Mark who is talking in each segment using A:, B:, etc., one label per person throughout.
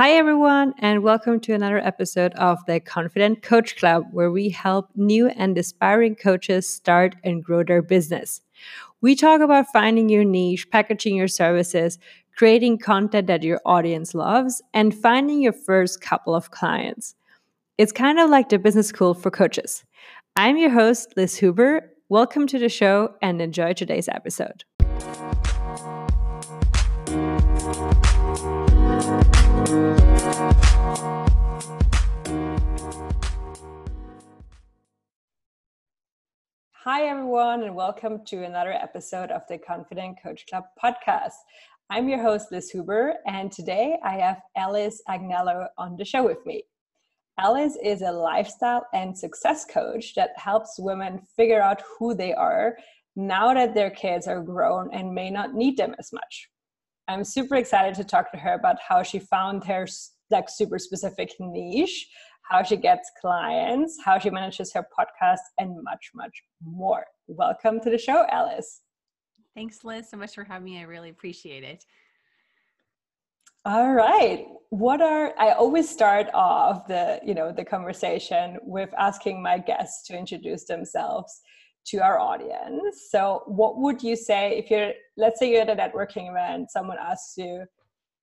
A: Hi, everyone, and welcome to another episode of the Confident Coach Club, where we help new and aspiring coaches start and grow their business. We talk about finding your niche, packaging your services, creating content that your audience loves, and finding your first couple of clients. It's kind of like the business school for coaches. I'm your host, Liz Huber. Welcome to the show and enjoy today's episode. Hi, everyone, and welcome to another episode of the Confident Coach Club podcast. I'm your host, Liz Huber, and today I have Alice Agnello on the show with me. Alice is a lifestyle and success coach that helps women figure out who they are now that their kids are grown and may not need them as much. I'm super excited to talk to her about how she found her like super specific niche how she gets clients, how she manages her podcast, and much, much more. Welcome to the show, Alice.
B: Thanks, Liz, so much for having me. I really appreciate it.
A: All right. What are I always start off the, you know, the conversation with asking my guests to introduce themselves to our audience. So, what would you say if you're let's say you're at a networking event, someone asks you,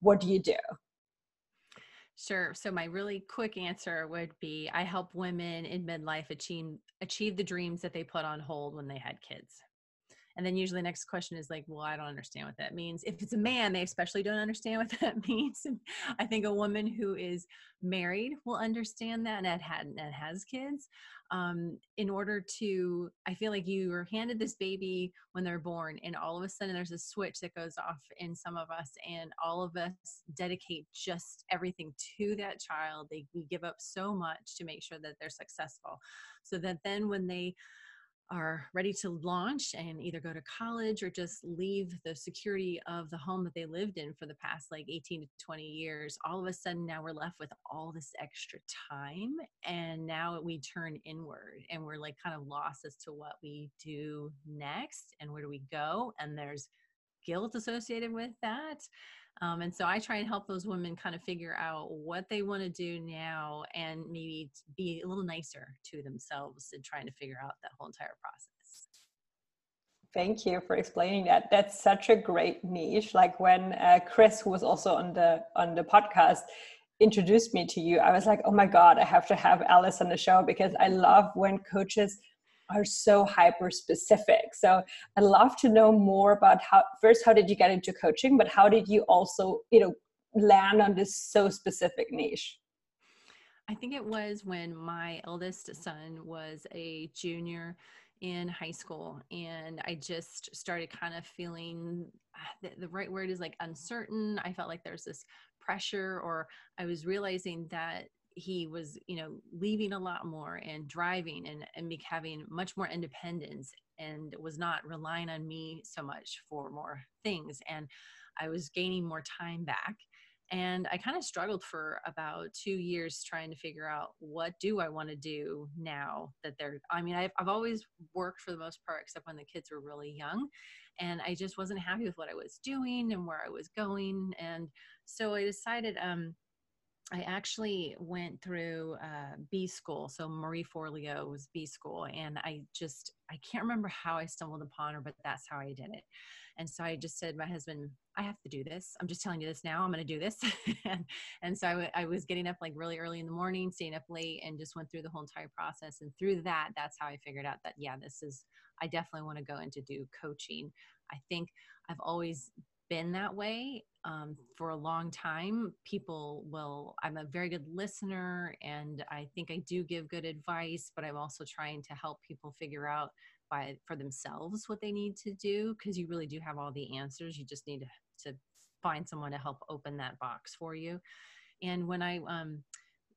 A: what do you do?
B: Sure. So my really quick answer would be I help women in midlife achieve achieve the dreams that they put on hold when they had kids. And then usually the next question is like, well, I don't understand what that means. If it's a man, they especially don't understand what that means. And I think a woman who is married will understand that and had and has kids. Um, in order to, I feel like you were handed this baby when they're born, and all of a sudden there's a switch that goes off in some of us, and all of us dedicate just everything to that child. They we give up so much to make sure that they're successful, so that then when they are ready to launch and either go to college or just leave the security of the home that they lived in for the past like 18 to 20 years all of a sudden now we're left with all this extra time and now we turn inward and we're like kind of lost as to what we do next and where do we go and there's guilt associated with that um, and so I try and help those women kind of figure out what they want to do now and maybe be a little nicer to themselves in trying to figure out that whole entire process.
A: Thank you for explaining that. That's such a great niche. Like when uh, Chris, who was also on the on the podcast, introduced me to you, I was like, oh my god, I have to have Alice on the show because I love when coaches are so hyper specific. So I'd love to know more about how first how did you get into coaching, but how did you also, you know, land on this so specific niche?
B: I think it was when my eldest son was a junior in high school and I just started kind of feeling ah, the, the right word is like uncertain. I felt like there's this pressure or I was realizing that he was you know leaving a lot more and driving and, and having much more independence and was not relying on me so much for more things and i was gaining more time back. And i kind of struggled for about two years trying to figure out what do i want to do now that they're i mean I've, I've always worked for the most part except when the kids were really young and i just wasn't happy with what i was doing and where i was going and so i decided um, I actually went through uh, B school. So Marie Forleo was B school. And I just, I can't remember how I stumbled upon her, but that's how I did it. And so I just said, my husband, I have to do this. I'm just telling you this now. I'm going to do this. and, and so I, w- I was getting up like really early in the morning, staying up late, and just went through the whole entire process. And through that, that's how I figured out that, yeah, this is, I definitely want to go into do coaching. I think I've always been that way um, for a long time. People will, I'm a very good listener and I think I do give good advice, but I'm also trying to help people figure out by for themselves what they need to do because you really do have all the answers. You just need to, to find someone to help open that box for you. And when I, um,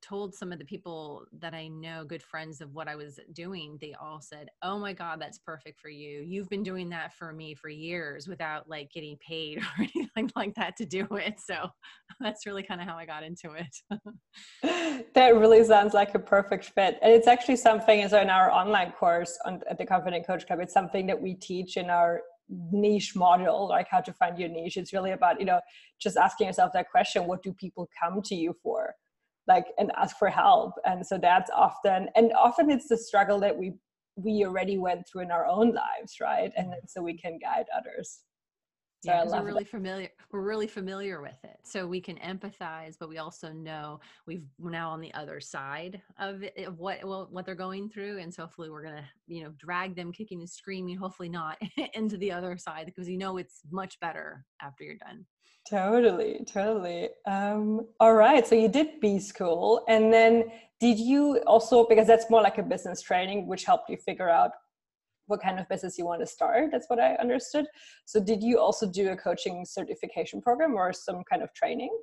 B: told some of the people that I know, good friends of what I was doing, they all said, Oh my God, that's perfect for you. You've been doing that for me for years without like getting paid or anything like that to do it. So that's really kind of how I got into
A: it. that really sounds like a perfect fit. And it's actually something, as in our online course on, at the Confident Coach Club, it's something that we teach in our niche model like how to find your niche it's really about you know just asking yourself that question what do people come to you for like and ask for help. And so that's often and often it's the struggle that we we already went through in our own lives right? And mm-hmm. then so we can guide others
B: so yeah, we're really that. familiar. We're really familiar with it, so we can empathize. But we also know we've we're now on the other side of it, of what well, what they're going through, and so hopefully we're gonna you know drag them kicking and screaming. Hopefully not into the other side because you know it's much better after you're done.
A: Totally, totally. Um, all right. So you did B school, and then did you also because that's more like a business training, which helped you figure out what kind of business you want to start. That's what I understood. So, did you also do a coaching certification program or some kind of training?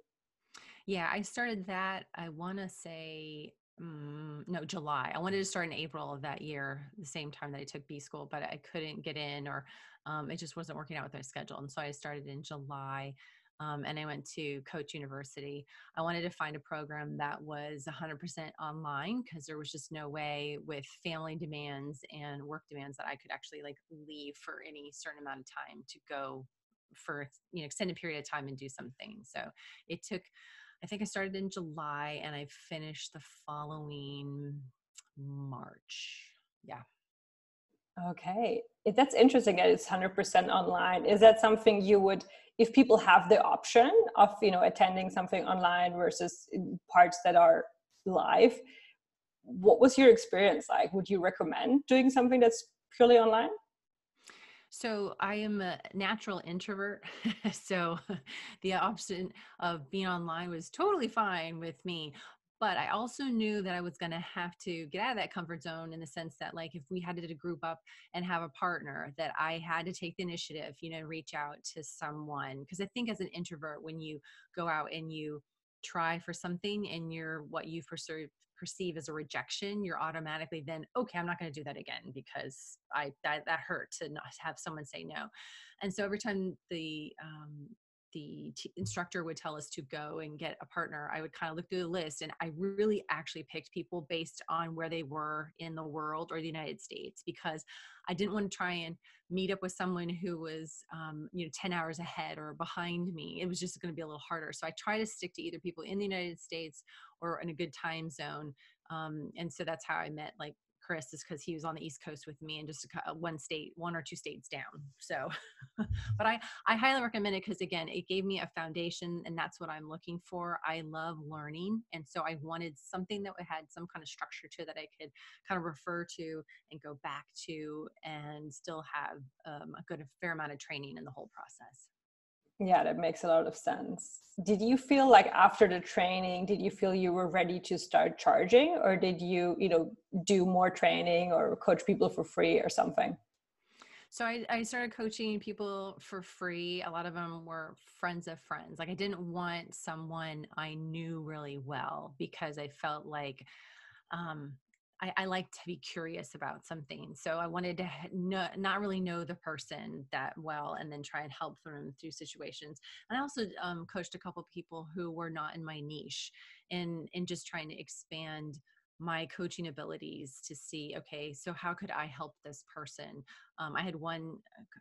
B: Yeah, I started that. I want to say um, no July. I wanted to start in April of that year, the same time that I took B school, but I couldn't get in, or um, it just wasn't working out with my schedule, and so I started in July um, and I went to Coach University. I wanted to find a program that was 100% online because there was just no way with family demands and work demands that I could actually like leave for any certain amount of time to go for you know extended period of time and do something. So it took. I think I started in July and I finished the following March. Yeah.
A: Okay. That's interesting that it's 100% online. Is that something you would if people have the option of you know attending something online versus uh, parts that are live what was your experience like would you recommend doing something that's purely online
B: so I am a natural introvert. so the option of being online was totally fine with me but i also knew that i was going to have to get out of that comfort zone in the sense that like if we had to group up and have a partner that i had to take the initiative you know reach out to someone because i think as an introvert when you go out and you try for something and you're what you perceive perceive as a rejection you're automatically then okay i'm not going to do that again because i that, that hurt to not have someone say no. And so every time the um, the t- instructor would tell us to go and get a partner, I would kind of look through the list and I really actually picked people based on where they were in the world or the United States because I didn't want to try and meet up with someone who was, um, you know, 10 hours ahead or behind me. It was just going to be a little harder. So I try to stick to either people in the United States or in a good time zone. Um, and so that's how I met like Chris is because he was on the East Coast with me and just a, one state, one or two states down. So, but I, I highly recommend it because again, it gave me a foundation and that's what I'm looking for. I love learning. And so I wanted something that had some kind of structure to that I could kind of refer to and go back to and still have um, a good a fair amount of training in the whole process.
A: Yeah, that makes a lot of sense. Did you feel like after the training, did you feel you were ready to start charging or did you, you know, do more training or coach people for free or something?
B: So I, I started coaching people for free. A lot of them were friends of friends. Like I didn't want someone I knew really well because I felt like um, I, I, like to be curious about something. So I wanted to know, not really know the person that well and then try and help them through situations. And I also um, coached a couple people who were not in my niche and, and just trying to expand my coaching abilities to see okay so how could i help this person um, i had one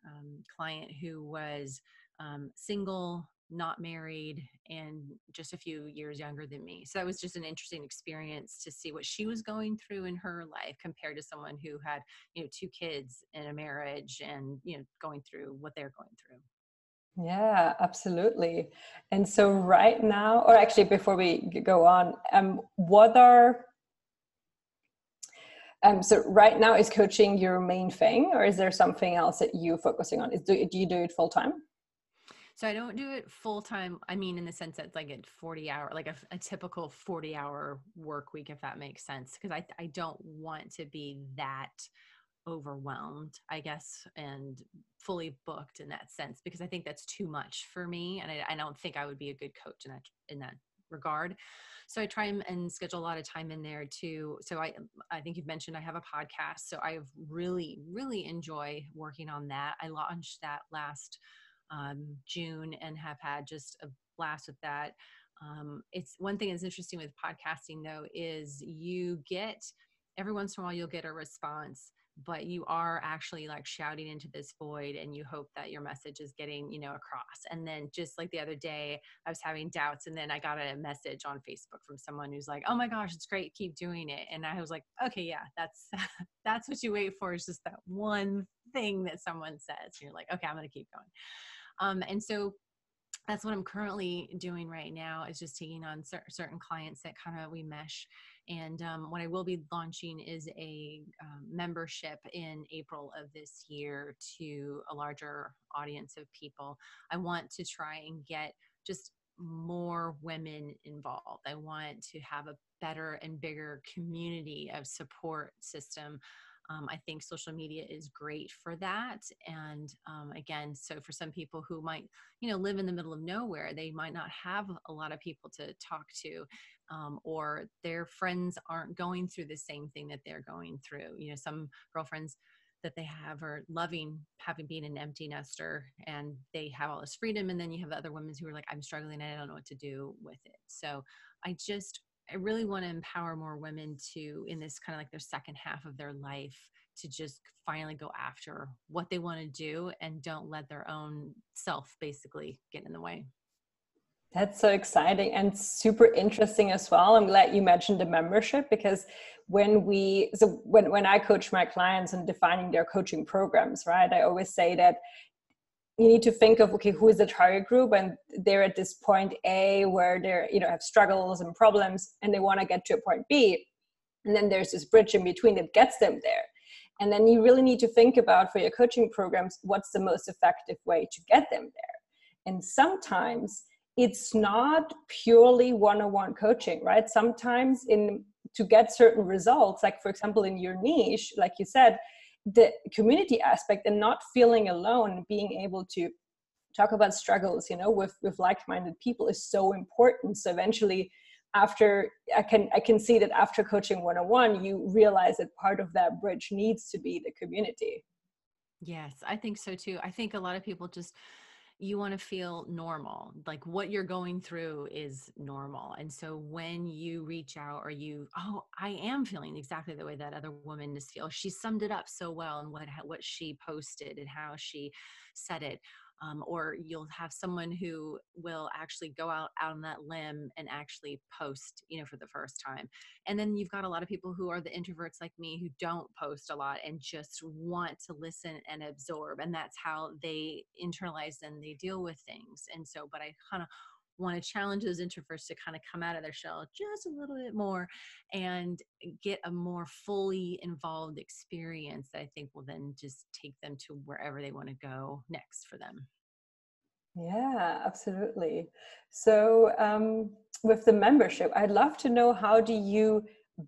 B: um, client who was um, single not married and just a few years younger than me. So that was just an interesting experience to see what she was going through in her life compared to someone who had, you know, two kids in a marriage and, you know, going through what they're going through.
A: Yeah, absolutely. And so right now, or actually before we go on, um, what are um, so right now is coaching your main thing, or is there something else that you focusing on? Is do, do you do it full time?
B: So I don't do it full time. I mean, in the sense that it's like a 40 hour, like a, a typical 40 hour work week, if that makes sense. Cause I, I don't want to be that overwhelmed, I guess, and fully booked in that sense, because I think that's too much for me. And I, I don't think I would be a good coach in that, in that regard. So I try and schedule a lot of time in there too. So I, I think you've mentioned I have a podcast. So I really, really enjoy working on that. I launched that last um, June and have had just a blast with that. Um, it's one thing that's interesting with podcasting though is you get every once in a while you'll get a response but you are actually like shouting into this void and you hope that your message is getting you know across. And then just like the other day i was having doubts and then i got a message on facebook from someone who's like oh my gosh it's great keep doing it. And i was like okay yeah that's that's what you wait for is just that one thing that someone says. And you're like okay i'm gonna keep going um, and so that's what I'm currently doing right now is just taking on cer- certain clients that kind of we mesh. And um, what I will be launching is a um, membership in April of this year to a larger audience of people. I want to try and get just more women involved. I want to have a better and bigger community of support system um, I think social media is great for that. And um, again, so for some people who might, you know, live in the middle of nowhere, they might not have a lot of people to talk to, um, or their friends aren't going through the same thing that they're going through. You know, some girlfriends that they have are loving having been an empty nester and they have all this freedom and then you have other women who are like i'm struggling and i don't know what to do with it so i just I really want to empower more women to, in this kind of like their second half of their life, to just finally go after what they want to do and don't let their own self basically get in the way.
A: That's so exciting and super interesting as well. I'm glad you mentioned the membership because when we so when when I coach my clients and defining their coaching programs, right? I always say that you need to think of okay who is the target group? And they're at this point a where they're you know have struggles and problems and they want to get to a point b. And then there's this bridge in between that gets them there. And then you really need to think about for your coaching programs what's the most effective way to get them there? And sometimes it's not purely one-on-one coaching right? Sometimes in to get certain results like for example in your niche like you said the community aspect and not feeling alone being able to talk about struggles you know with with like-minded people is so important. So eventually after i can i can see that after coaching 101 you realize that part of that bridge needs to be the community.
B: Yes i think so too. I think a lot of people just you want to feel normal like what you're going through is normal and so when you reach out or you oh i am feeling exactly the way that other woman is feel she summed it up so well and what what she posted and how she said it um, or you'll have someone who will actually go out, out on that limb and actually post you know for the first time. And then you've got a lot of people who are the introverts like me who don't post a lot and just want to listen and absorb and that's how they internalize and they deal with things. And so but i kind of want to challenge those introverts to kind of come out of their shell just a little bit more and get a more fully involved experience that I think will then just take them to wherever they want to go next for them.
A: Yeah, absolutely. So, um, with the membership, I'd love to know how do you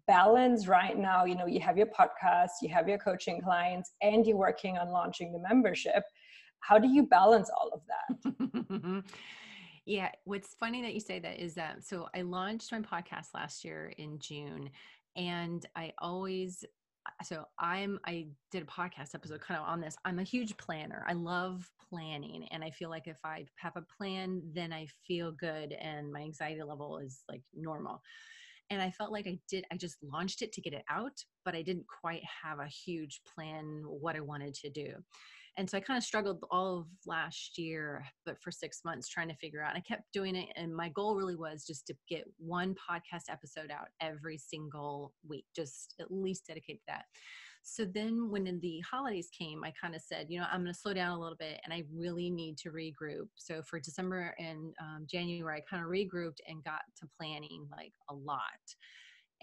A: balance right now? You know, you have your podcast, you have your coaching clients, and you're working on launching the membership. How do you balance all of that?
B: Yeah, what's funny that you say that is that so I launched my podcast last year in June and I always so I'm I did a podcast episode kind of on this. I'm a huge planner. I love planning and I feel like if I have a plan then I feel good and my anxiety level is like normal. And I felt like I did I just launched it to get it out, but I didn't quite have a huge plan what I wanted to do and so I kind of struggled all of last year, but for six months trying to figure out. I kept doing it, and my goal really was just to get one podcast episode out every single week, just at least dedicate to that. So then, when the holidays came, I kind of said, you know, I'm going to slow down a little bit, and I really need to regroup. So for December and um, January, I kind of regrouped and got to planning like a lot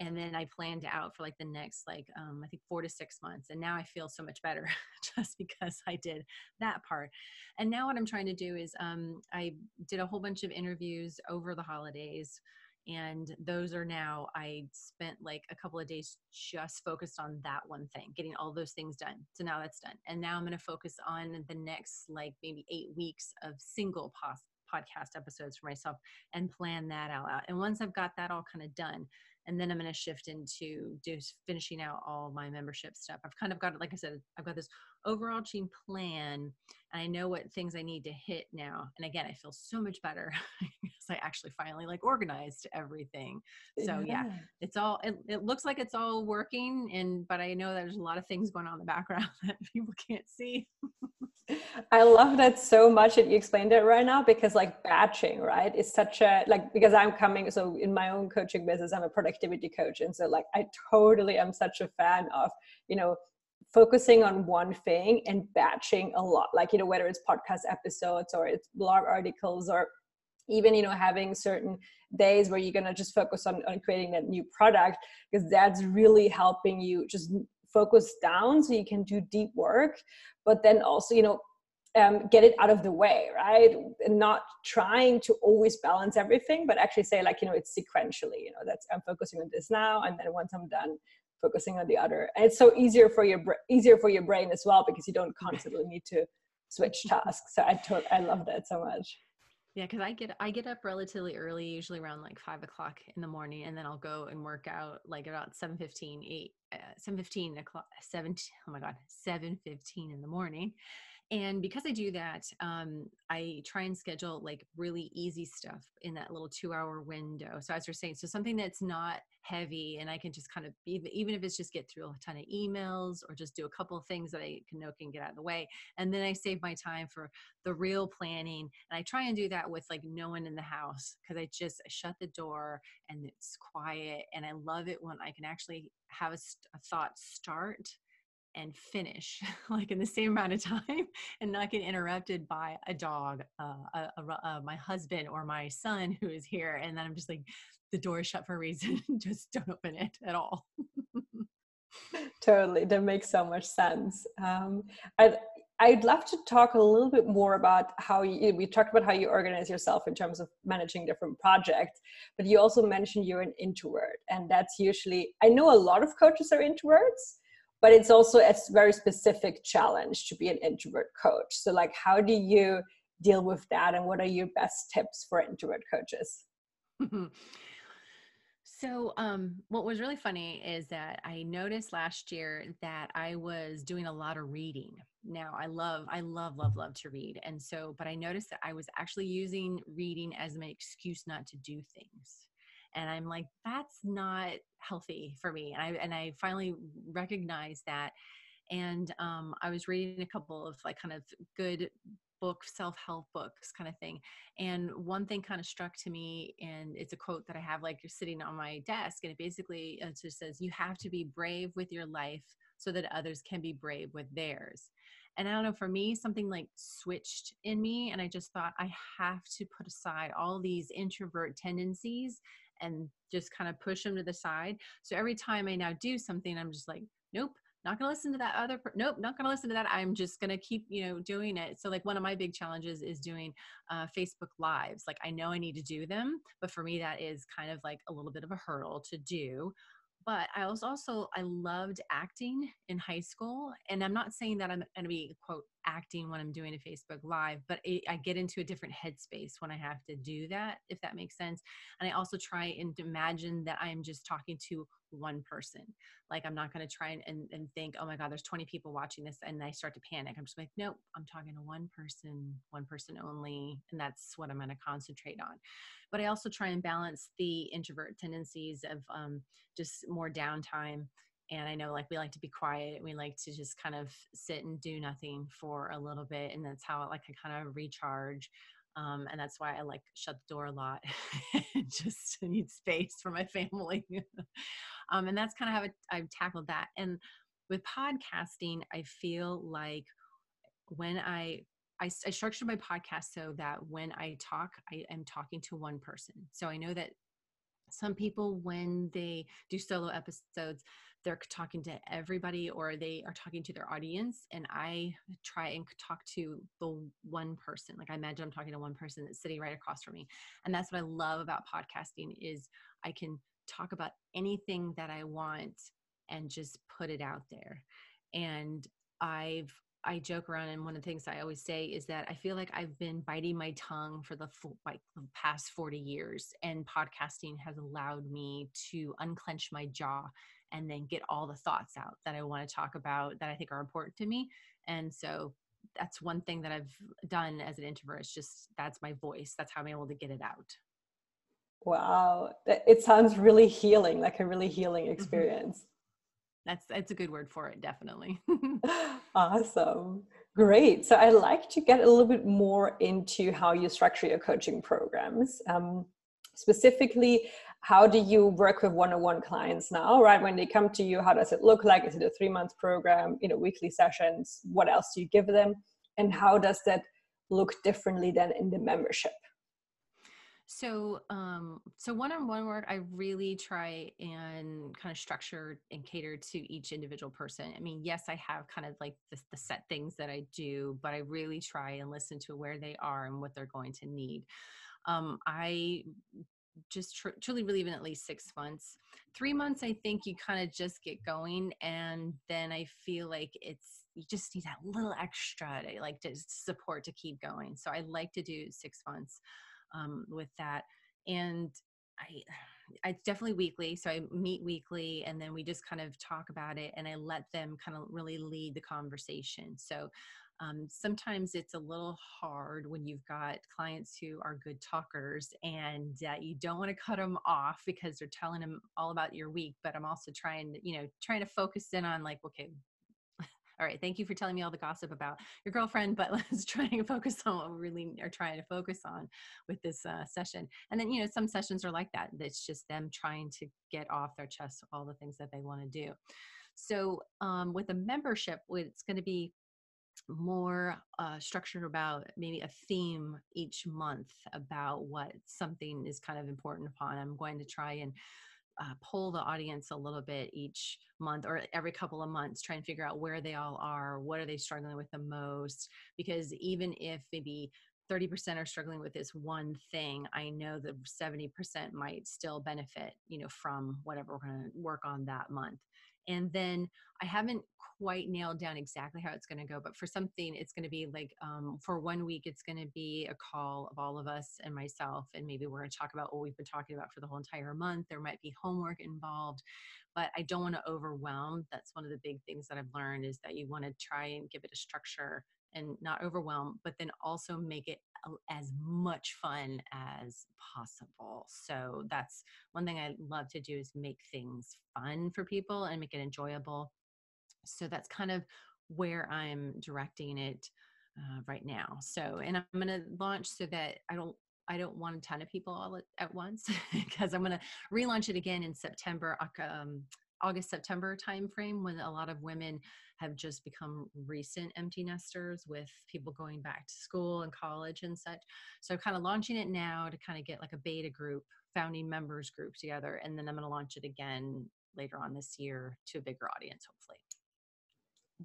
B: and then i planned out for like the next like um, i think four to six months and now i feel so much better just because i did that part. And now what i'm trying to do is um, i did a whole bunch of interviews over the holidays and those are now i spent like a couple of days just focused on that one thing getting all those things done so now that's done. And now i'm going to focus on the next like maybe eight weeks of single pos- podcast episodes for myself and plan that out. And once i've got that all kind of done and then I'm going to shift into just finishing out all my membership stuff. I've kind of got, like I said, I've got this overarching plan, and I know what things I need to hit now. And again, I feel so much better because I actually finally like organized everything. So yeah, yeah it's all. It, it looks like it's all working, and but I know there's a lot of things going on in the background that people can't see.
A: I love that so much that you explained it right now because like batching, right? Is such a like because I'm coming so in my own coaching business, I'm a productivity coach. And so like I totally am such a fan of, you know, focusing on one thing and batching a lot. Like, you know, whether it's podcast episodes or it's blog articles or even you know having certain days where you're going to just focus on, on creating that new product because that's really helping you just focus down so you can do deep work but then also you know um, get it out of the way right? And not trying to always balance everything but actually say like you know it's sequentially you know that's i'm focusing on this now and then once i'm done focusing on the other. And it's so easier for your easier for your brain as well because you don't constantly need to switch tasks. So i to- i love that so much
B: yeah, because I get I get up relatively early, usually around like five o'clock in the morning, and then I'll go and work out like about 7 15, 8, uh, 7 15 o'clock, 7, oh my God, 7 15 in the morning. And because I do that, um, I try and schedule like really easy stuff in that little two hour window. So, as you're saying, so something that's not heavy and I can just kind of, even if it's just get through a ton of emails or just do a couple of things that I can know can get out of the way. And then I save my time for the real planning. And I try and do that with like no one in the house because I just shut the door and it's quiet. And I love it when I can actually have a, a thought start and finish like in the same amount of time and not get interrupted by a dog uh, a, a, uh, my husband or my son who is here and then i'm just like the door is shut for a reason just don't open it at all
A: totally that makes so much sense um, I'd, I'd love to talk a little bit more about how you, we talked about how you organize yourself in terms of managing different projects, but you also mentioned you're an introvert. And that's usually, I know a lot of coaches are introverts, but it's also a very specific challenge to be an introvert coach. So like how do you deal with that and what are your best tips for introvert coaches?
B: So um, what was really funny is that i noticed last year that i was doing a lot of reading. Now i love i love love love to read and so but i noticed that i was actually using reading as my excuse not to do things and i'm like that's not healthy for me and i and i finally recognized that and um, i was reading a couple of like kind of good book self-help books kind of thing and one thing kind of struck to me and it's a quote that i have like you're sitting on my desk and it basically it just says you have to be brave with your life so that others can be brave with theirs and I don't know, for me, something like switched in me. And I just thought I have to put aside all these introvert tendencies and just kind of push them to the side. So every time I now do something, I'm just like, nope, not gonna listen to that other per- nope not gonna listen to that. I'm just gonna keep you know doing it. So like one of my big challenges is doing uh, facebook lives. Like i know i need to do them but for me that is kind of like a little bit of a hurdle to do. But I was also I loved acting in high school, and I'm not saying that I'm going to be quote acting when I'm doing a Facebook Live, but it, I get into a different headspace when I have to do that, if that makes sense. And I also try and imagine that I am just talking to one person. Like I'm not going to try and, and, and, think, oh my God, there's 20 people watching this, and I start to panic. I'm just like, nope, I'm talking to one person, one person only, and that's what I'm going to concentrate on. But I also try and balance the introvert tendencies of um, just more downtime and i know like we like to be quiet we like to just kind of sit and do nothing for a little bit and that's how like i kind of recharge um, and that's why i like shut the door a lot just need space for my family um, and that's kind of how i've tackled that and with podcasting i feel like when i I, I structured my podcast so that when I talk, I am talking to one person. So I know that some people when they do solo episodes they're talking to everybody or they are talking to their audience and i try and talk to the one person. Like i imagine i'm talking to one person that's sitting right across from me and that's what i love about podcasting is i can talk about anything that i want and just put it out there. And i've I joke around, and one of the things I always say is that I feel like I've been biting my tongue for the like the past 40 years, and podcasting has allowed me to unclench my jaw and then get all the thoughts out that I want to talk about that I think are important to me. And so that's one thing that I've done as an introvert. It's just that's my voice. That's how I'm able to get it out.
A: Wow. It sounds really healing, like a really healing mm-hmm. experience. Mm-hmm.
B: That's that's a good word for it, definitely.
A: awesome. Great. So I'd like to get a little bit more into how you structure your coaching programs. Um, specifically, how do you work with one-on-one clients now right? When they come to you how does it look like? Is it a three month program you know weekly sessions? What else do you give them? And how does that look differently than in the membership?
B: So um so one-on-one work i really try and kind of structure and cater to each individual person. I mean yes i have kind of like the, the set things that i do but i really try and listen to where they are and what they're going to need. Um, I just tr- truly believe in at least six months. Three months, I think you kind of just get going, and then I feel like it's you just need that little extra to like to support to keep going. So I like to do six months um, with that, and I it's definitely weekly so i meet weekly and then we just kind of talk about it and i let them kind of really lead the conversation so um, sometimes it's a little hard when you've got clients who are good talkers and uh, you don't want to cut them off because they're telling them all about your week but i'm also trying to you know trying to focus in on like okay all right thank you for telling me all the gossip about your girlfriend but let's try and focus on what we really are trying to focus on with this uh, session. And then you know some sessions are like that it's just them trying to get off their chest all the things that they want to do. So um, with a membership it's going to be more uh, structured about maybe a theme each month about what something is kind of important upon. I'm going to try and uh, pull the audience a little bit each month or every couple of months, try and figure out where they all are, what are they struggling with the most. Because even if maybe 30% are struggling with this one thing, I know that 70% might still benefit, you know, from whatever we're going to work on that month. And then I haven't quite nailed down exactly how it's going to go, but for something, it's going to be like um, for one week, it's going to be a call of all of us and myself. And maybe we're going to talk about what we've been talking about for the whole entire month. There might be homework involved, but I don't want to overwhelm. That's one of the big things that I've learned is that you want to try and give it a structure and not overwhelm, but then also make it as much fun as possible. So that's one thing I love to do is make things fun for people and make it enjoyable. So that's kind of where I'm directing it uh, right now. So, and I'm going to launch so that I don't I don't want a ton of people all at, at once because I'm going to relaunch it again in September, um, August September timeframe when a lot of women have just become recent empty nesters with people going back to school and college and such. So kind of launching it now to kind of get like a beta group, founding members group together, and then I'm going to launch it again later on this year to a bigger audience, hopefully.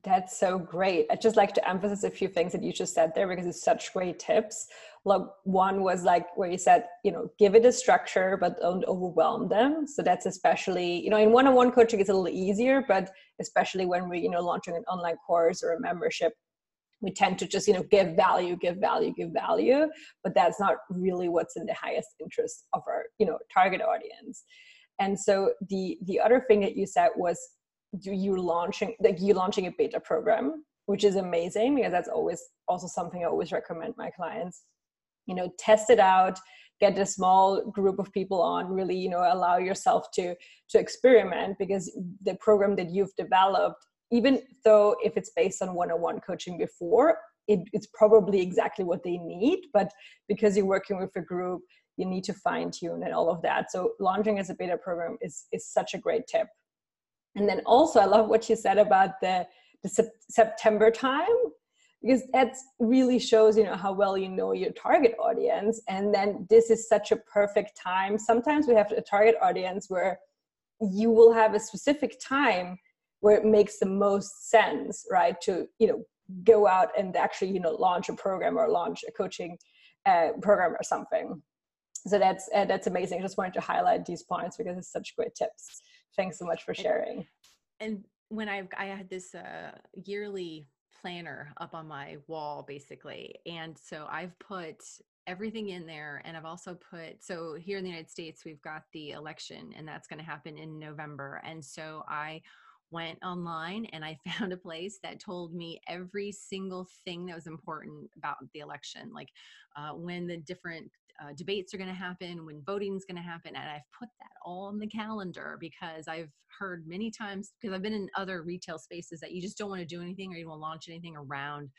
A: That's so great. I'd just like to emphasize a few things that you just said there because it's such great tips. Like one was like where you said, you know, give it a structure, but don't overwhelm them. So that's especially, you know, in one-on-one coaching it's a little easier, but especially when we're, you know, launching an online course or a membership, we tend to just, you know, give value, give value, give value, but that's not really what's in the highest interest of our, you know, target audience. And so the the other thing that you said was you launching like you launching a beta program which is amazing because that's always also something i always recommend my clients. You know test it out get a small group of people on really you know allow yourself to to experiment because the program that you've developed even though if it's based on one-on-one coaching before it, it's probably exactly what they need but because you're working with a group you need to fine tune and all of that. So launching as a beta program is is such a great tip and then also, I love what you said about the, the sep- September time because that really shows you know how well you know your target audience. And then this is such a perfect time. Sometimes we have a target audience where you will have a specific time where it makes the most sense right to you know go out and actually you know launch a program or launch a coaching uh, program or something. So that's uh, that's amazing. I just wanted to highlight these points because it's such great tips Thanks so much for sharing.
B: And when I've I had this uh, yearly planner up on my wall basically. And so I've put everything in there and I've also put so here in the United States we've got the election and that's going to happen in November. And so I went online and I found a place that told me every single thing that was important about the election, like uh, when the different uh, debates are going to happen, when voting is going to happen. And I've put that all on the calendar because I've heard many times, because I've been in other retail spaces, that you just don't want to do anything or you won't launch anything around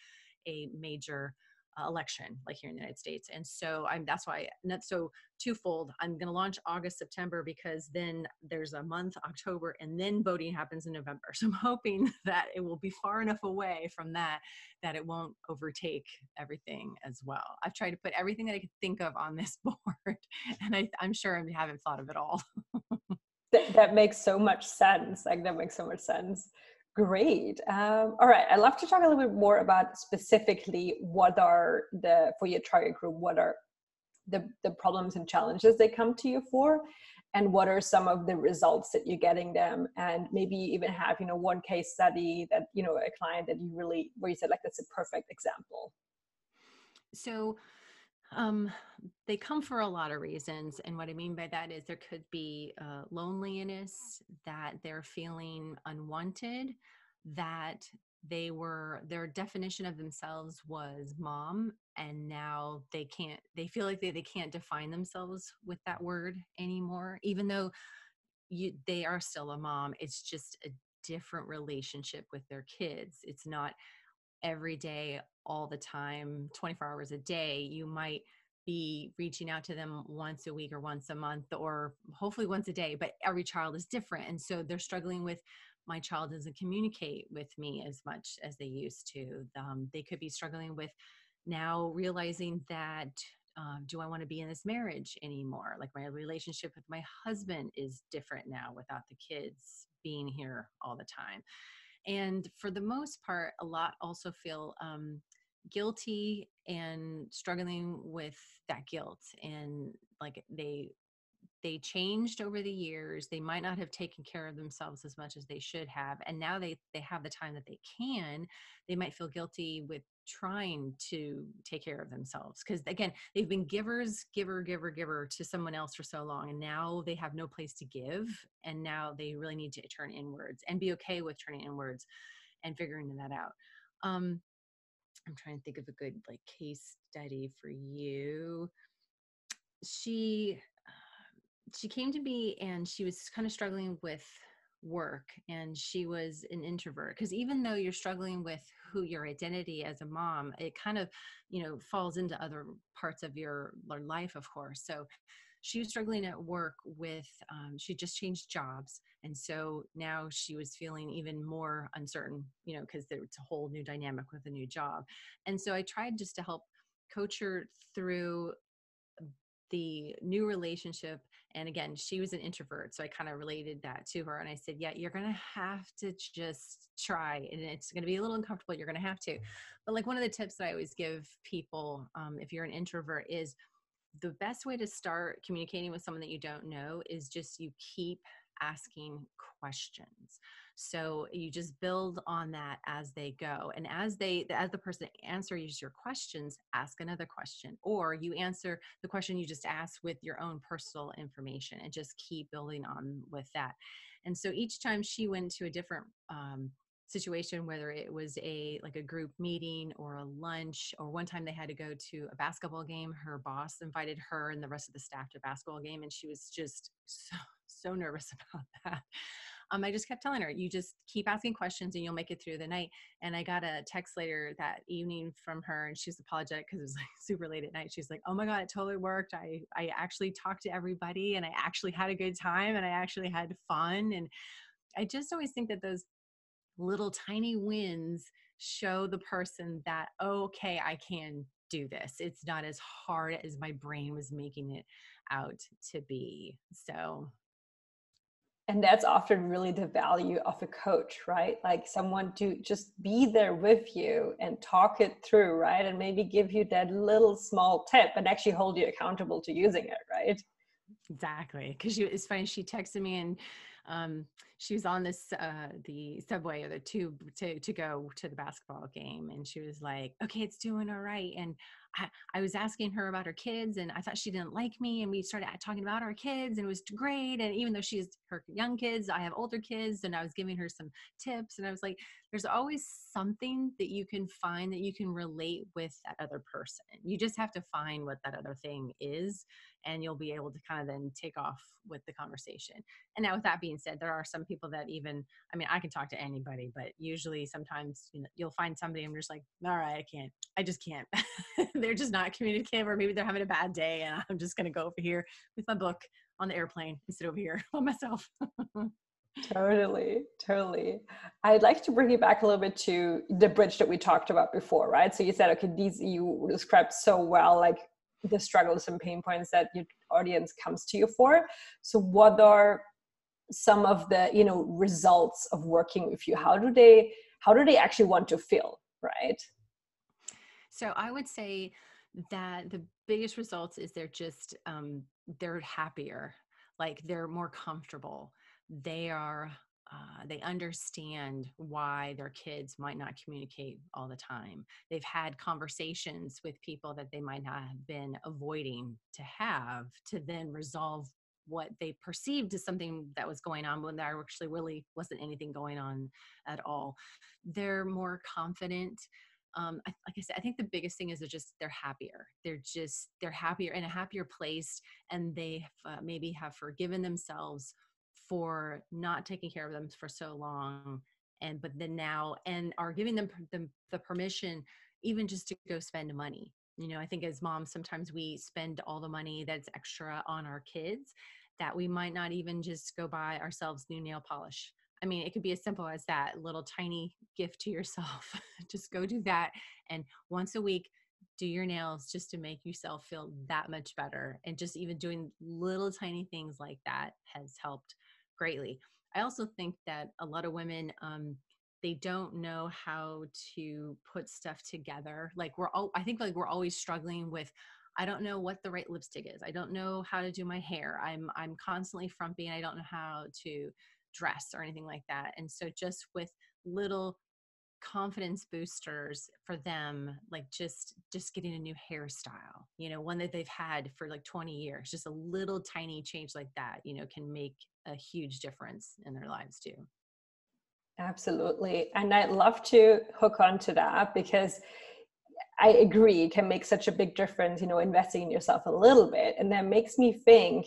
B: a major uh, election like here in the United States. And so I'm that's why that's so twofold. I'm going to launch August September because then there's a month October and then voting happens in November. So I'm hoping that it will be far enough away from that that it won't overtake everything as well. I've tried to put everything that I could think of on this board and I, I'm sure I haven't thought of it all.
A: that, that makes so much sense. Like that makes so much sense. Great. Um, all right. I'd love to talk a little bit more about specifically what are the, for your target group, what are the, the problems and challenges they come to you for, and what are some of the results that you're getting them, and maybe even have, you know, one case study that, you know, a client that you really, where you said like, that's a perfect example.
B: So, um, they come for a lot of reasons. And what I mean by that is there could be uh, loneliness, that they're feeling unwanted, that they were, their definition of themselves was mom. And now they can't, they feel like they, they can't define themselves with that word anymore, even though you, they are still a mom. It's just a different relationship with their kids. It's not every day, all the time, 24 hours a day. You might, be reaching out to them once a week or once a month or hopefully once a day but every child is different and so they're struggling with my child doesn't communicate with me as much as they used to um, they could be struggling with now realizing that uh, do i want to be in this marriage anymore like my relationship with my husband is different now without the kids being here all the time and for the most part a lot also feel um, guilty and struggling with that guilt and like they they changed over the years they might not have taken care of themselves as much as they should have and now they they have the time that they can they might feel guilty with trying to take care of themselves because again they've been givers giver giver giver to someone else for so long and now they have no place to give and now they really need to turn inwards and be okay with turning inwards and figuring that out um, I'm trying to think of a good like case study for you. She she came to me and she was kind of struggling with work and she was an introvert because even though you're struggling with who your identity as a mom it kind of you know falls into other parts of your, life of course. So she was struggling at work with um, she just changed jobs and so now she was feeling even more uncertain you know because it's a whole new dynamic with a new job. And so i tried just to help coach her through the new relationship and again she was an introvert so i kind of related that to her and i said yeah you're gonna have to just try and it's gonna be a little uncomfortable you're gonna have to. But like one of the tips that i always give people um, if you're an introvert is the best way to start communicating with someone that you don't know is just you keep asking questions so you just build on that as they go and as they as the person answers your questions ask another question or you answer the question you just asked with your own personal information and just keep building on with that. And so each time she went to a different um, situation whether it was a like a group meeting or a lunch or one time they had to go to a basketball game her boss invited her and the rest of the staff to a basketball game and she was just so so nervous about that um, I just kept telling her, you just keep asking questions and you'll make it through the night. And I got a text later that evening from her and she's apologetic because it was like super late at night. She's like, oh my God, it totally worked. I, I actually talked to everybody and I actually had a good time and I actually had fun. And I just always think that those little tiny wins show the person that okay i can do this it's not as hard as my brain was making it out to be so
A: and that's often really the value of a coach right? Like someone to just be there with you and talk it through right? And maybe give you that little small tip and actually hold you accountable to using it right?
B: Exactly because it's funny she texted me and um, she was on this uh the subway or the tube to to go to the basketball game and she was like okay it's doing all right. And I, I was asking her about her kids and I thought she didn't like me and we started uh, talking about our kids and it was great and even though she's her young kids I have older kids and I was giving her some tips and I was like there's always something that you can find that you can relate with that other person. You just have to find what that other thing is and you'll be able to kind of then take off with the conversation. And now with that being said there are some people that even i mean i can talk to anybody but usually sometimes you know you'll find somebody i'm just like all right i can't i just can't. They're just not communicative or maybe they're having a bad day and i'm just going to go over here with my book on the airplane and sit over here by myself.
A: Totally totally. I'd like to bring you back a little bit to the bridge that we talked about before right? So you said okay these you described so well like the struggles and pain points that your audience comes to you for. So what are some of the you know results of working with you? How do they how do they actually want to feel right?
B: So i would say that the biggest results is they're just um, they're happier like they're more comfortable. They are uh, they understand why their kids might not communicate all the time. They've had conversations with people that they might not have been avoiding to have to then resolve what they perceived as something that was going on when there actually really wasn't anything going on at all. They're more confident. Um, I, like I said, I think the biggest thing is they're just they're happier. They're just they're happier in a happier place, and they uh, maybe have forgiven themselves for not taking care of them for so long and but then now and are giving them the, the permission even just to go spend money. You know i think as moms sometimes we spend all the money that's extra on our kids that we might not even just go buy ourselves new nail polish. I mean it could be as simple as that little tiny gift to yourself. Just go do that and once a week do your nails just to make yourself feel that much better and just even doing little tiny things like that has helped greatly. I also think that a lot of women, um, they don't know how to put stuff together. Like we're all, I think like we're always struggling with, I don't know what the right lipstick is. I don't know how to do my hair. I'm, I'm constantly frumpy and I don't know how to dress or anything like that. And so just with little confidence boosters for them like just just getting a new hairstyle you know one that they've had for like 20 years just a little tiny change like that you know can make a huge difference in their lives too.
A: Absolutely. And I'd love to hook on to that because I agree it can make such a big difference, you know, investing in yourself a little bit. And that makes me think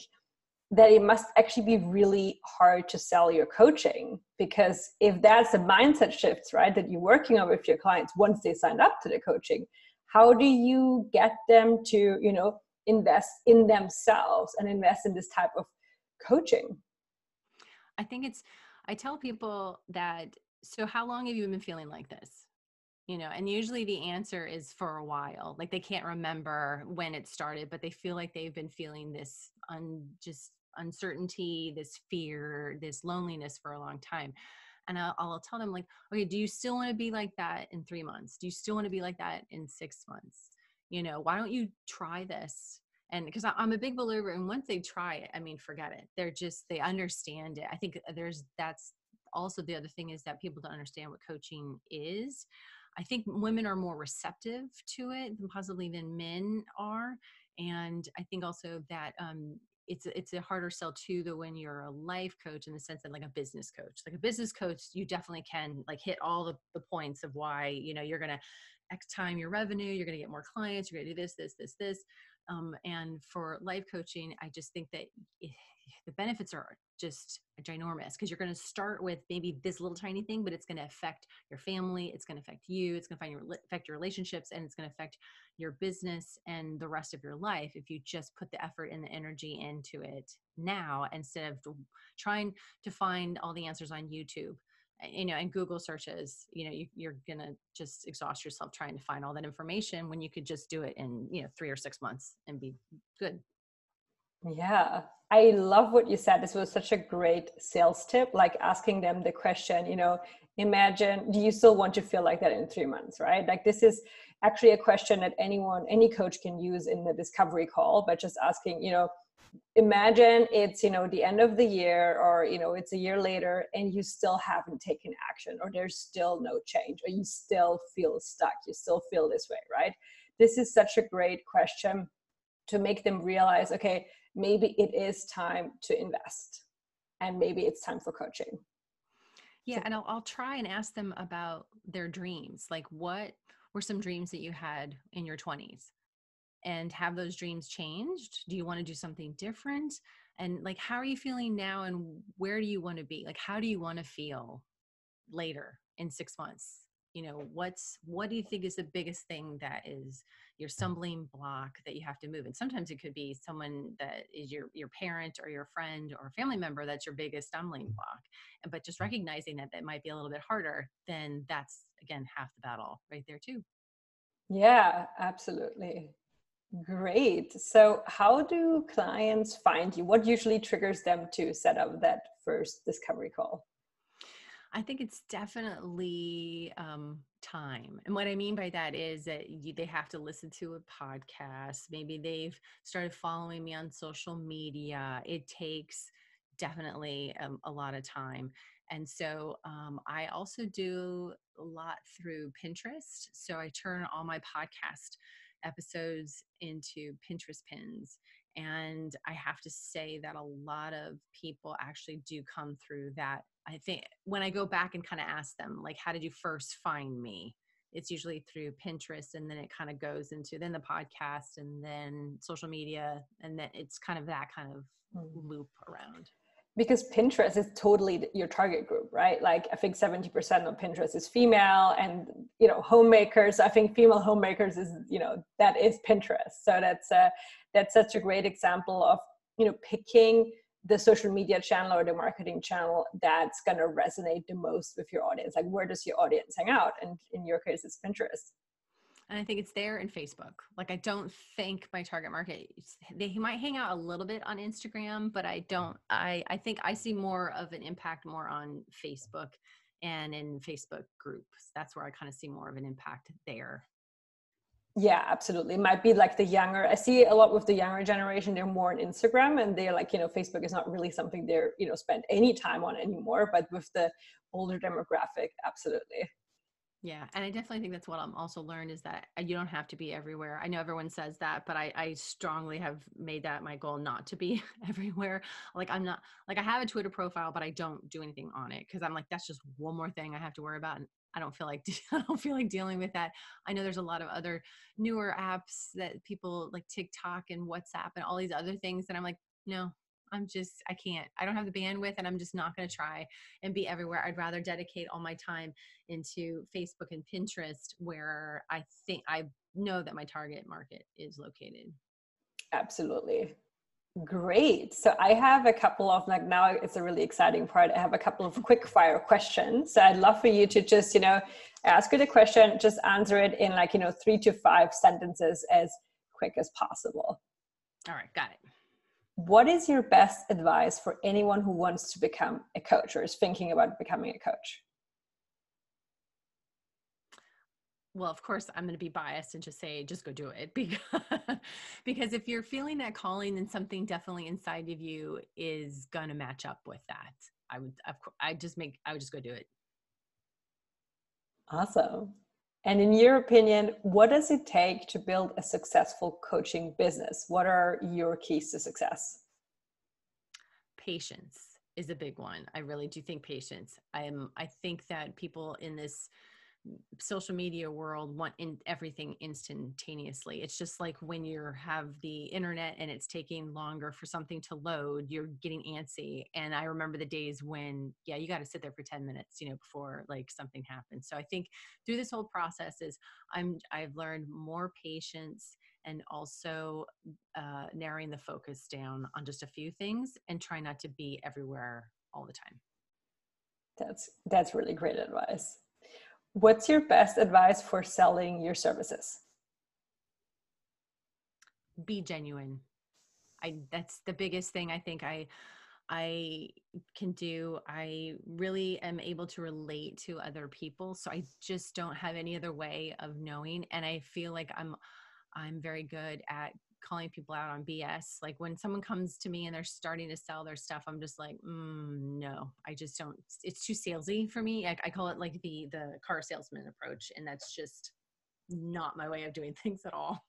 A: that it must actually be really hard to sell your coaching because if that's a mindset shifts, right, that you're working on with your clients once they signed up to the coaching, how do you get them to, you know, invest in themselves and invest in this type of coaching?
B: I think it's, I tell people that, so how long have you been feeling like this? You know, and usually the answer is for a while. Like they can't remember when it started, but they feel like they've been feeling this un, just uncertainty, this fear, this loneliness for a long time. And I'll, I'll tell them, like, okay, do you still want to be like that in three months? Do you still want to be like that in six months? You know, why don't you try this and because i'm a big believer and once they try it i mean forget it they're just they understand it i think there's that's also the other thing is that people don't understand what coaching is i think women are more receptive to it than possibly than men are and i think also that um, it's it's a harder sell too though when you're a life coach in the sense that like a business coach. Like a business coach you definitely can like hit all the, the points of why you know you're gonna x time your revenue you're gonna get more clients you're gonna do this this this this. Um, and for life coaching, I just think that the benefits are just ginormous because you're going to start with maybe this little tiny thing, but it's going to affect your family, it's going to affect you, it's going to affect your relationships, and it's going to affect your business and the rest of your life if you just put the effort and the energy into it now instead of trying to find all the answers on YouTube. You know and google searches you know you, you're gonna just exhaust yourself trying to find all that information when you could just do it in you know three or six months and be good
A: yeah. I love what you said. This was such a great sales tip like asking them the question you know imagine do you still want to feel like that in three months? Right? Like this is actually a question that anyone any coach can use in the discovery call but just asking you know imagine it's you know the end of the year or you know it's a year later and you still haven't taken action or there's still no change or you still feel stuck you still feel this way right? This is such a great question to make them realize okay maybe it is time to invest and maybe it's time for coaching.
B: Yeah and I'll, I'll try and ask them about their dreams. Like what were some dreams that you had in your 20s and have those dreams changed? Do you want to do something different? And like how are you feeling now and where do you want to be? Like how do you want to feel later in six months you know what's what do you think is the biggest thing that is your stumbling block that you have to move and sometimes it could be someone that is your your parent or your friend or family member that's your biggest stumbling mm-hmm. block and but just mm-hmm. recognizing that that might be a little bit harder then that's again half the battle right there too
A: yeah absolutely Great. So, how do clients find you? What usually triggers them to set up that first discovery call?
B: I think it's definitely um, time. And what I mean by that is that you, they have to listen to a podcast. Maybe they've started following me on social media. It takes definitely um, a lot of time. And so um, I also do a lot through Pinterest. So I turn all my podcast episodes into Pinterest pins. And I have to say that a lot of people actually do come through that. I think when I go back and kind of ask them, like, how did you first find me? It's usually through Pinterest, and then it kind of goes into then the podcast, and then social media, and then it's kind of that kind of mm. loop around
A: because Pinterest is totally your target group, right? Like I think 70% of Pinterest is female and you know homemakers. I think female homemakers is you know that is Pinterest. So that's a, that's such a great example of you know picking the social media channel or the marketing channel that's going to resonate the most with your audience. Like where does your audience hang out? And in your case, it's Pinterest
B: and I think it's there in Facebook. Like I don't think my target market they might hang out a little bit on Instagram, but I don't I I think I see more of an impact more on Facebook and in Facebook groups. That's where I kind of see more of an impact there.
A: Yeah, absolutely. It might be like the younger. I see a lot with the younger generation. They're more on Instagram, and they're like, you know, Facebook is not really something they're, you know, spend any time on anymore. But with the older demographic, absolutely.
B: Yeah, and I definitely think that's what I'm also learned is that uh, you don't have to be everywhere. I know everyone says that, but I, I strongly have made that my goal not to be everywhere. Like I'm not like I have a Twitter profile, but I don't do anything on it because I'm like that's just one more thing I have to worry about, and I don't feel like I don't feel like dealing with that. I know there's a lot of other newer apps that people like TikTok and WhatsApp and all these other things, and I'm like no, I'm just, I can't, I don't have the bandwidth and I'm just not going to try and be everywhere. I'd rather dedicate all my time into Facebook and Pinterest where I think I know that my target market is located.
A: Absolutely. Great. So I have a couple of like now it's a really exciting part. I have a couple of quick fire questions. So I'd love for you to just, you know, ask her the question, just answer it in like, you know, three to five sentences as quick as possible.
B: All right, got it
A: what is your best advice for anyone who wants to become a coach or is thinking about becoming a coach?
B: Well, of course, I'm going to be biased and just say, just go do it because, because if you're feeling that calling, then something definitely inside of you is going to match up with that. I would, of course I just make, I would just go do it.
A: Awesome. And in your opinion, what does it take to build a successful coaching business? What are your keys to success?
B: Patience is a big one. I really do think patience. I am I think that people in this social media world want in everything instantaneously. It's just like when you have the internet and it's taking longer for something to load you're getting antsy. And i remember the days when yeah you got to sit there for 10 minutes you know before like something happens. So i think through this whole process is i'm i've learned more patience and also uh, narrowing the focus down on just a few things and try not to be everywhere all the time.
A: That's that's really great advice what's your best advice for selling your services?
B: Be genuine. I that's the biggest thing i think i i can do. I really am able to relate to other people so i just don't have any other way of knowing and i feel like i'm i'm very good at calling people out on BS. Like when someone comes to me and they're starting to sell their stuff, I'm just like, mm, no, I just don't. It's too salesy for me. I, I call it like the the car salesman approach, and that's just not my way of doing things at all.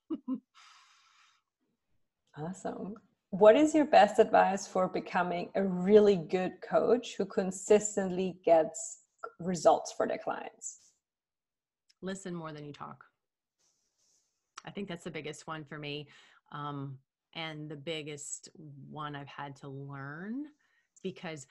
A: awesome. What is your best advice for becoming a really good coach who consistently gets results for their clients?
B: Listen more than you talk. I think that's the biggest one for me. Um, and the biggest one I've had to learn because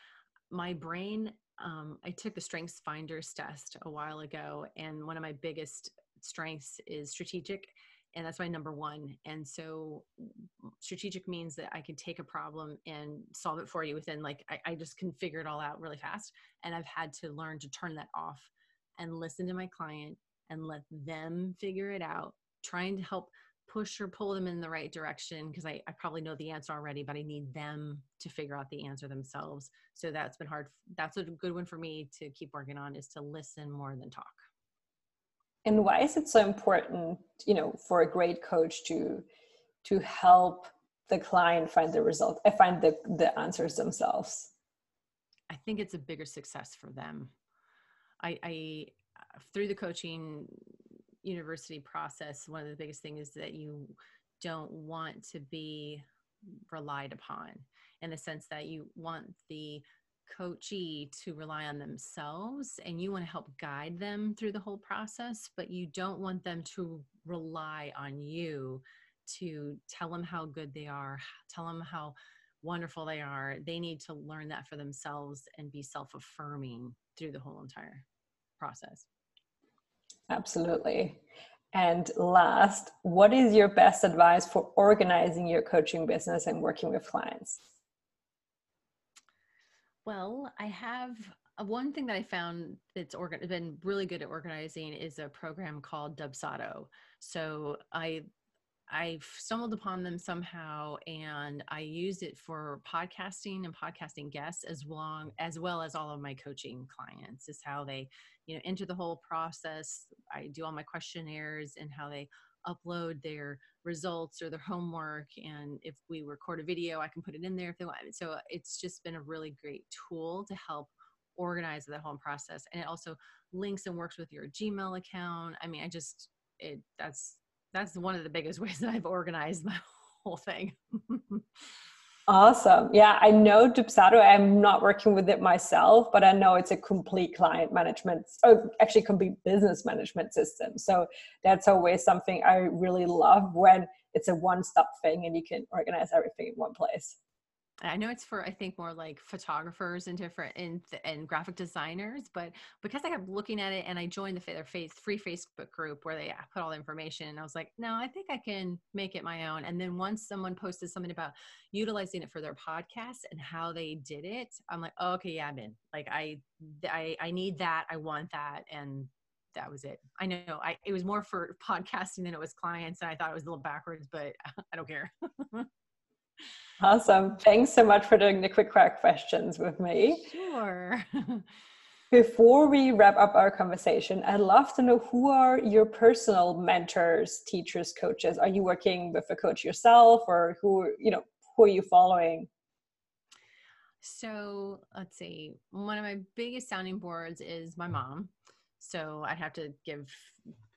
B: my brain, um, I took the Strengths Finders test a while ago, and one of my biggest strengths is strategic and that's my number one. And so strategic means that i can take a problem and solve it for you within like I, I, just can figure it all out really fast and i've had to learn to turn that off and listen to my client and let them figure it out trying to help push or pull them in the right direction because I, I probably know the answer already but i need them to figure out the answer themselves. So that's been hard that's a good one for me to keep working on is to listen more than talk.
A: And why is it so important you know for a great coach to to help the client find the result i find the the answers themselves?
B: I think it's a bigger success for them. I i through the coaching university process one of the biggest things is that you don't want to be relied upon in the sense that you want the coachee to rely on themselves and you want to help guide them through the whole process, but you don't want them to rely on you to tell them how good they are, tell them how wonderful they are. They need to learn that for themselves and be self affirming through the whole entire process.
A: Absolutely. And last, what is your best advice for organizing your coaching business and working with clients?
B: Well, I have uh, one thing that I found that's organ- been really good at organizing is a program called Dubsado. So I I stumbled upon them somehow and I use it for podcasting and podcasting guests as long as well as all of my coaching clients is how they, you know, enter the whole process. I do all my questionnaires and how they upload their results or their homework and if we record a video i can put it in there if they want. So uh, it's just been a really great tool to help organize the whole process. And it also links and works with your gmail account. I mean i just it that's that's one of the biggest ways that i've organized my whole thing
A: Awesome. Yeah, I know Dubsado. I'm not working with it myself, but I know it's a complete client management, or oh, actually complete business management system. So that's always something I really love when it's a one-stop thing and you can organize everything in one place.
B: I know it's for I think more like photographers and different and and graphic designers, but because I kept looking at it and I joined the their face free Facebook group where they uh, put all the information, and I was like, no, I think I can make it my own. And then once someone posted something about utilizing it for their podcast and how they did it, I'm like, oh, okay, yeah, I'm in. Like I I I need that, I want that, and that was it. I know I it was more for podcasting than it was clients, and I thought it was a little backwards, but I don't care.
A: Awesome. Thanks so much for doing the quick crack questions with me.
B: Sure.
A: Before we wrap up our conversation, I'd love to know who are your personal mentors, teachers, coaches? Are you working with a coach yourself or who, you know, who are you following?
B: So let's see. One of my biggest sounding boards is my mom. So I'd have to give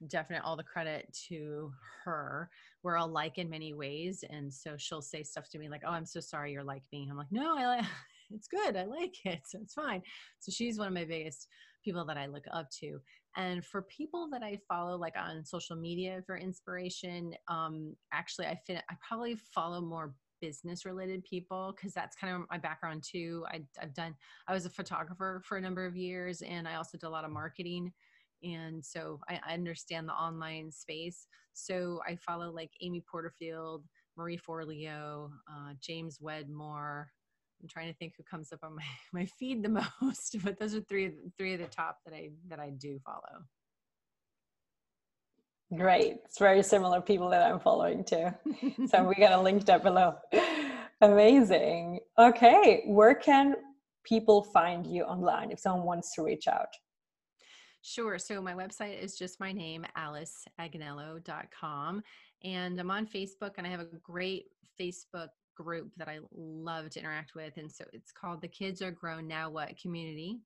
B: definite all the credit to her. We're all like in many ways, and so she'll say stuff to me like, "Oh, I'm so sorry you're like me." I'm like, "No, I like it's good. I like it. So it's fine." So she's one of my biggest people that I look up to. And for people that I follow, like on social media for inspiration, um, actually, I fit. I probably follow more business related people because that's kind of my background too. I, I've done. I was a photographer for a number of years, and I also did a lot of marketing and so I, understand the online space. So I follow like Amy Porterfield, Marie Forleo, uh, James Wedmore. I'm trying to think who comes up on my, my feed the most, but those are three three of the top that I that I do follow.
A: Great. It's very similar people that I'm following too. so we got a link down below. Amazing. Okay. Where can people find you online if someone wants to reach out?
B: Sure. So my website is just my name, aliceagnello.com. And I'm on Facebook and I have a great Facebook group that I love to interact with. And so it's called the Kids Are Grown Now What Community.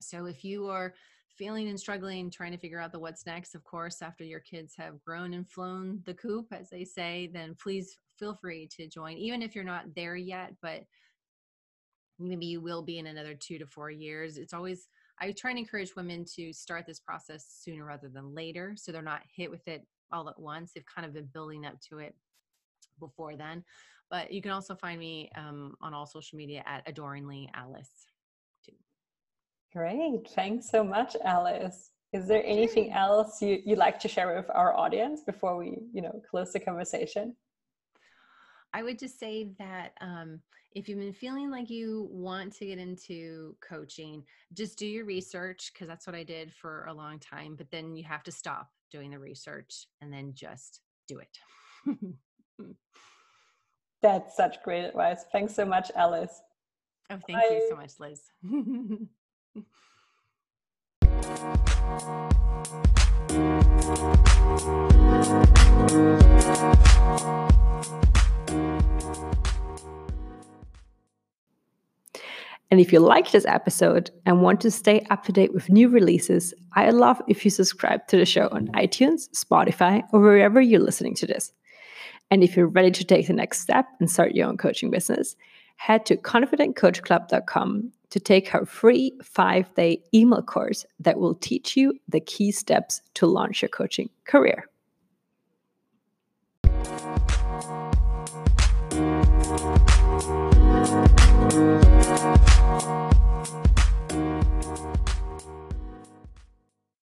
B: So if you are feeling and struggling, trying to figure out the what's next, of course, after your kids have grown and flown the coop, as they say, then please feel free to join, even if you're not there yet, but maybe you will be in another two to four years. It's always, I try and encourage women to start this process sooner rather than later. So they're not hit with it all at once. They've kind of been building up to it before then. But you can also find me um, on all social media at Adoringly Alice. Too.
A: Great. Thanks so much, Alice. Is there anything else you, you'd like to share with our audience before we, you know, close the conversation?
B: I would just say that um, if you've been feeling like you want to get into coaching, just do your research because that's what I did for a long time. But then you have to stop doing the research and then just do it.
A: that's such great advice. Thanks so much, Alice.
B: Oh, thank Bye. you so much, Liz.
A: And if you like this episode and want to stay up to date with new releases, I'd love if you subscribe to the show on iTunes, Spotify, or wherever you're listening to this. And if you're ready to take the next step and start your own coaching business, head to confidentcoachclub.com to take our free five day email course that will teach you the key steps to launch your coaching career. Thank you.